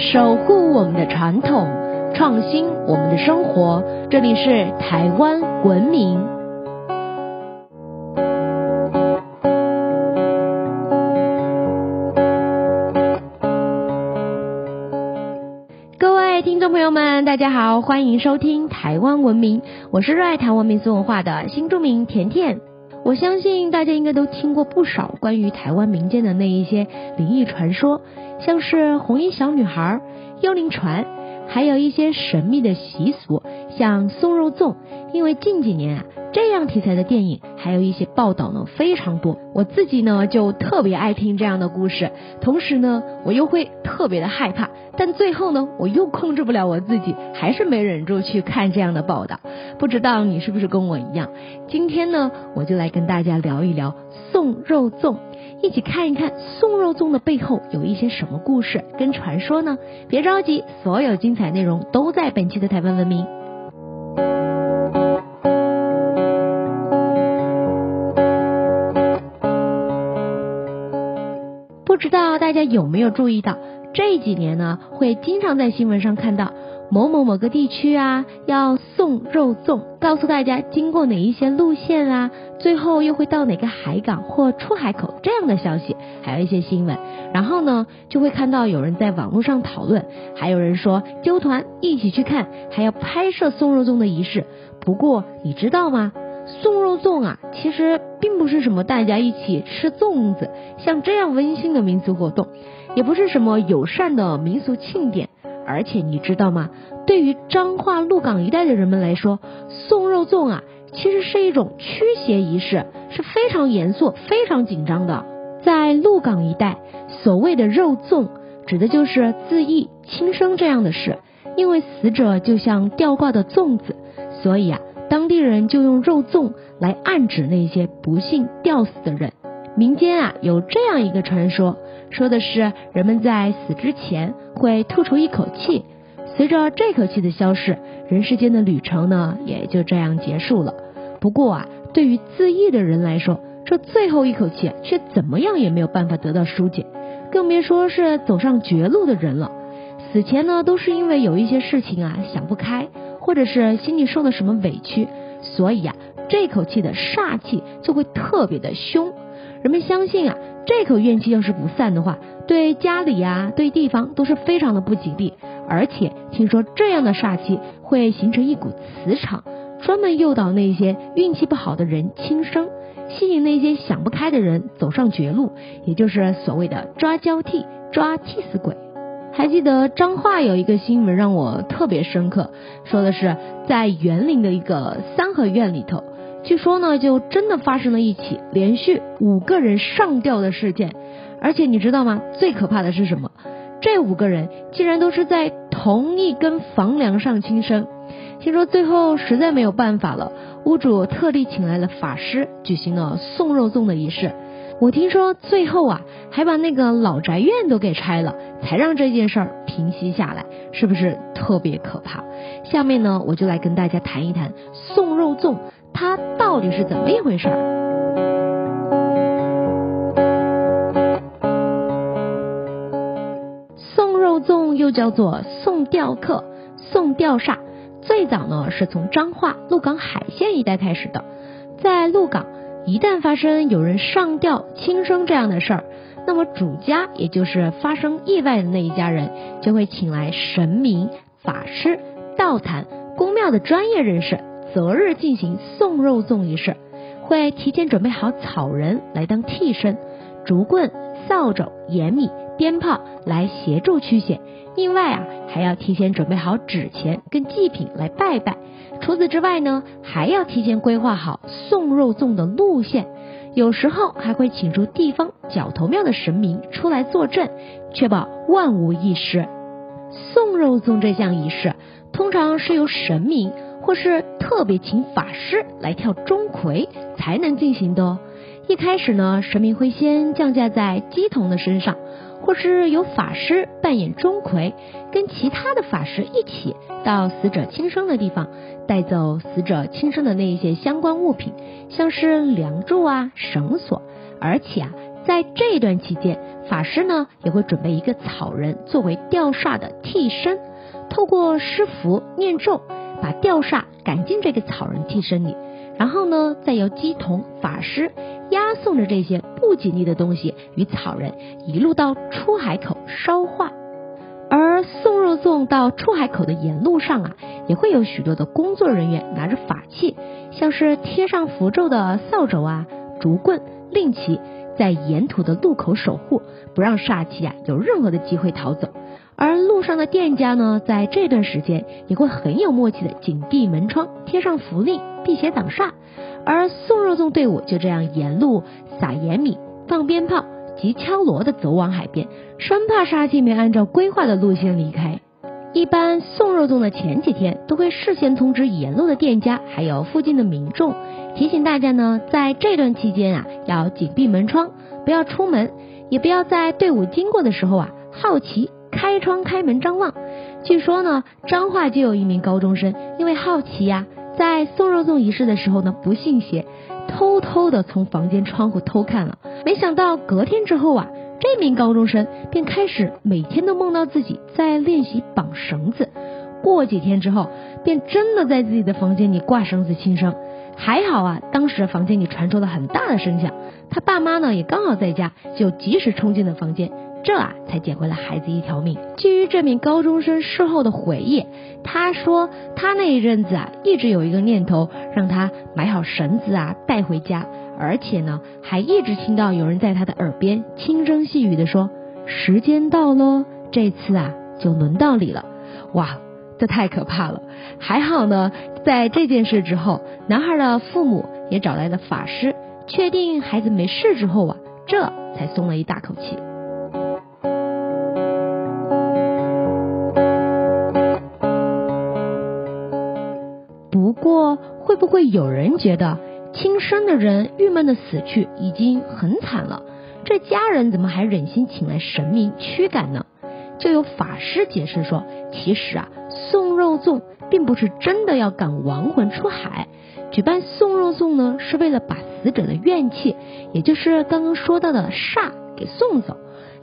守护我们的传统，创新我们的生活。这里是台湾文明。各位听众朋友们，大家好，欢迎收听台湾文明，我是热爱台湾民俗文化的新著名甜甜。我相信大家应该都听过不少关于台湾民间的那一些灵异传说，像是红衣小女孩、幽灵船，还有一些神秘的习俗，像松肉粽。因为近几年啊，这样题材的电影还有一些报道呢非常多，我自己呢就特别爱听这样的故事，同时呢我又会特别的害怕，但最后呢我又控制不了我自己，还是没忍住去看这样的报道。不知道你是不是跟我一样？今天呢我就来跟大家聊一聊送肉粽，一起看一看送肉粽的背后有一些什么故事跟传说呢？别着急，所有精彩内容都在本期的台湾文明。不知道大家有没有注意到，这几年呢，会经常在新闻上看到某某某个地区啊要送肉粽，告诉大家经过哪一些路线啊，最后又会到哪个海港或出海口这样的消息，还有一些新闻。然后呢，就会看到有人在网络上讨论，还有人说揪团一起去看，还要拍摄送肉粽的仪式。不过你知道吗？送肉粽啊，其实并不是什么大家一起吃粽子，像这样温馨的民俗活动，也不是什么友善的民俗庆典。而且你知道吗？对于彰化鹿港一带的人们来说，送肉粽啊，其实是一种驱邪仪式，是非常严肃、非常紧张的。在鹿港一带，所谓的肉粽，指的就是自缢、轻生这样的事，因为死者就像吊挂的粽子，所以啊。当地人就用肉粽来暗指那些不幸吊死的人。民间啊有这样一个传说，说的是人们在死之前会吐出一口气，随着这口气的消逝，人世间的旅程呢也就这样结束了。不过啊，对于自缢的人来说，这最后一口气却怎么样也没有办法得到疏解，更别说是走上绝路的人了。死前呢都是因为有一些事情啊想不开。或者是心里受了什么委屈，所以呀，这口气的煞气就会特别的凶。人们相信啊，这口怨气要是不散的话，对家里呀、对地方都是非常的不吉利。而且听说这样的煞气会形成一股磁场，专门诱导那些运气不好的人轻生，吸引那些想不开的人走上绝路，也就是所谓的抓交替、抓替死鬼。还记得彰化有一个新闻让我特别深刻，说的是在园林的一个三合院里头，据说呢就真的发生了一起连续五个人上吊的事件，而且你知道吗？最可怕的是什么？这五个人竟然都是在同一根房梁上轻生。听说最后实在没有办法了，屋主特地请来了法师，举行了送肉粽的仪式。我听说最后啊，还把那个老宅院都给拆了，才让这件事儿平息下来，是不是特别可怕？下面呢，我就来跟大家谈一谈送肉粽，它到底是怎么一回事儿？送肉粽又叫做送吊客、送吊煞，最早呢是从彰化鹿港海线一带开始的，在鹿港。一旦发生有人上吊轻生这样的事儿，那么主家也就是发生意外的那一家人，就会请来神明、法师、道坛、宫庙的专业人士，择日进行送肉粽仪式，会提前准备好草人来当替身，竹棍、扫帚、盐米、鞭炮来协助驱邪。另外啊，还要提前准备好纸钱跟祭品来拜拜。除此之外呢，还要提前规划好送肉粽的路线，有时候还会请出地方角头庙的神明出来坐镇，确保万无一失。送肉粽这项仪式，通常是由神明或是特别请法师来跳钟馗才能进行的哦。一开始呢，神明会先降驾在鸡童的身上。或是由法师扮演钟馗，跟其他的法师一起到死者轻生的地方，带走死者轻生的那一些相关物品，像是梁柱啊、绳索，而且啊，在这一段期间，法师呢也会准备一个草人作为吊煞的替身，透过施符念咒，把吊煞赶进这个草人替身里，然后呢再由鸡童法师押送着这些不吉利的东西与草人一路到出海口烧化。而送肉粽到出海口的沿路上啊，也会有许多的工作人员拿着法器，像是贴上符咒的扫帚啊、竹棍、令旗，在沿途的路口守护，不让煞气啊有任何的机会逃走。而路上的店家呢，在这段时间也会很有默契的紧闭门窗，贴上符令，辟邪挡煞。而送肉粽队伍就这样沿路撒盐米、放鞭炮。及敲锣的走往海边，生怕杀气没按照规划的路线离开。一般送肉粽的前几天，都会事先通知沿路的店家，还有附近的民众，提醒大家呢，在这段期间啊，要紧闭门窗，不要出门，也不要在队伍经过的时候啊，好奇开窗开门张望。据说呢，彰化就有一名高中生，因为好奇呀，在送肉粽仪式的时候呢，不信邪。偷偷的从房间窗户偷看了，没想到隔天之后啊，这名高中生便开始每天都梦到自己在练习绑绳子。过几天之后，便真的在自己的房间里挂绳子轻生。还好啊，当时房间里传出了很大的声响，他爸妈呢也刚好在家，就及时冲进了房间。这啊，才捡回了孩子一条命。基于这名高中生事后的回忆，他说他那一阵子啊，一直有一个念头，让他买好绳子啊带回家，而且呢，还一直听到有人在他的耳边轻声细语的说：“时间到喽，这次啊就轮到你了。”哇，这太可怕了！还好呢，在这件事之后，男孩的父母也找来了法师，确定孩子没事之后啊，这才松了一大口气。过会不会有人觉得亲生的人郁闷的死去已经很惨了，这家人怎么还忍心请来神明驱赶呢？就有法师解释说，其实啊，送肉粽并不是真的要赶亡魂出海，举办送肉粽呢，是为了把死者的怨气，也就是刚刚说到的煞给送走。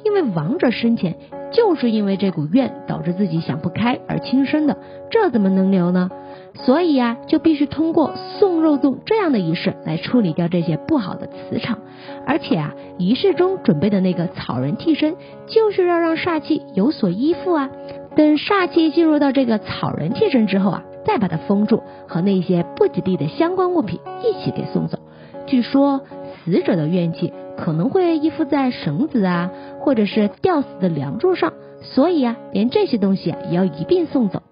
因为亡者生前就是因为这股怨导致自己想不开而轻生的，这怎么能留呢？所以呀，就必须通过送肉粽这样的仪式来处理掉这些不好的磁场。而且啊，仪式中准备的那个草人替身，就是要让煞气有所依附啊。等煞气进入到这个草人替身之后啊，再把它封住，和那些不吉利的相关物品一起给送走。据说死者的怨气。可能会依附在绳子啊，或者是吊死的梁柱上，所以啊，连这些东西啊也要一并送走。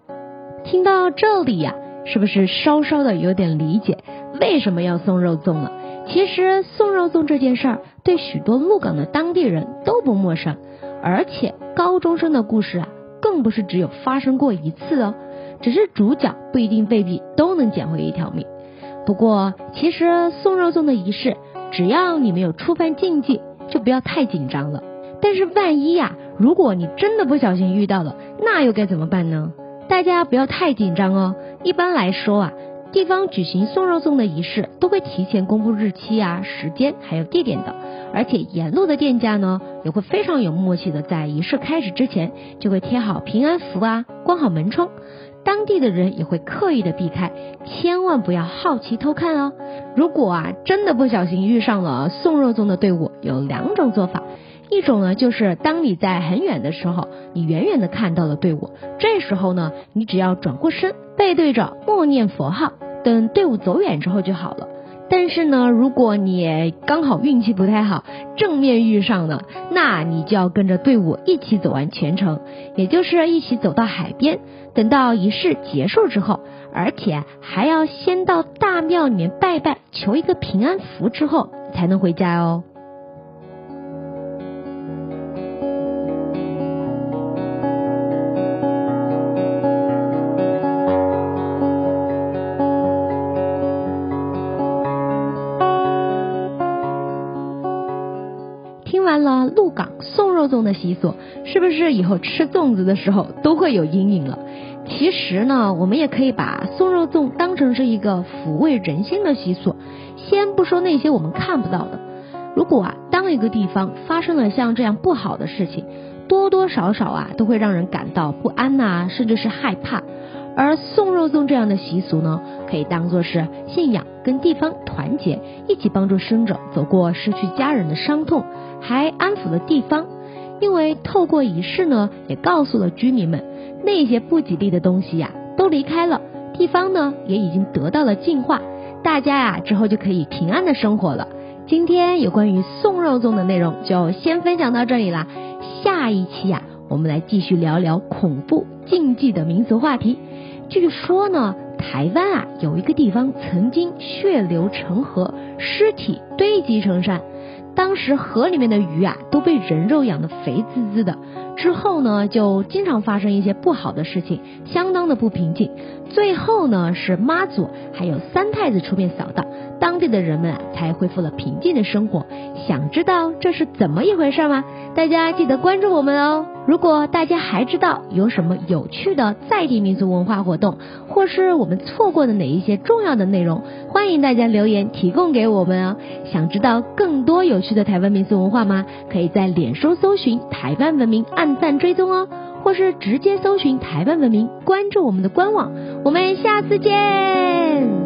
听到这里呀，是不是稍稍的有点理解为什么要送肉粽了？其实送肉粽这件事儿，对许多鹿港的当地人都不陌生，而且高中生的故事啊，更不是只有发生过一次哦，只是主角不一定未必都能捡回一条命。不过，其实送肉粽的仪式。只要你没有触犯禁忌，就不要太紧张了。但是万一呀，如果你真的不小心遇到了，那又该怎么办呢？大家不要太紧张哦。一般来说啊，地方举行送肉粽的仪式都会提前公布日期啊、时间还有地点的，而且沿路的店家呢也会非常有默契的在仪式开始之前就会贴好平安符啊，关好门窗。当地的人也会刻意的避开，千万不要好奇偷看哦。如果啊真的不小心遇上了送肉粽的队伍，有两种做法，一种呢就是当你在很远的时候，你远远的看到了队伍，这时候呢你只要转过身，背对着默念佛号，等队伍走远之后就好了。但是呢，如果你刚好运气不太好，正面遇上了，那你就要跟着队伍一起走完全程，也就是一起走到海边。等到仪式结束之后，而且还要先到大庙里面拜拜，求一个平安符之后，才能回家哦。肉粽的习俗，是不是以后吃粽子的时候都会有阴影了？其实呢，我们也可以把送肉粽当成是一个抚慰人心的习俗。先不说那些我们看不到的，如果啊当一个地方发生了像这样不好的事情，多多少少啊都会让人感到不安呐，甚至是害怕。而送肉粽这样的习俗呢，可以当做是信仰跟地方团结，一起帮助生者走过失去家人的伤痛，还安抚了地方。因为透过仪式呢，也告诉了居民们，那些不吉利的东西呀都离开了，地方呢也已经得到了净化，大家呀之后就可以平安的生活了。今天有关于送肉粽的内容就先分享到这里啦，下一期呀我们来继续聊聊恐怖禁忌的民俗话题。据说呢，台湾啊有一个地方曾经血流成河，尸体堆积成山。当时河里面的鱼啊都被人肉养的肥滋滋的，之后呢就经常发生一些不好的事情，相当的不平静。最后呢是妈祖还有三太子出面扫荡，当地的人们啊才恢复了平静的生活。想知道这是怎么一回事吗？大家记得关注我们哦。如果大家还知道有什么有趣的在地民族文化活动，或是我们错过的哪一些重要的内容，欢迎大家留言提供给我们哦。想知道更多有趣的台湾民俗文化吗？可以在脸书搜寻台湾文明，按赞追踪哦，或是直接搜寻台湾文明，关注我们的官网。我们下次见。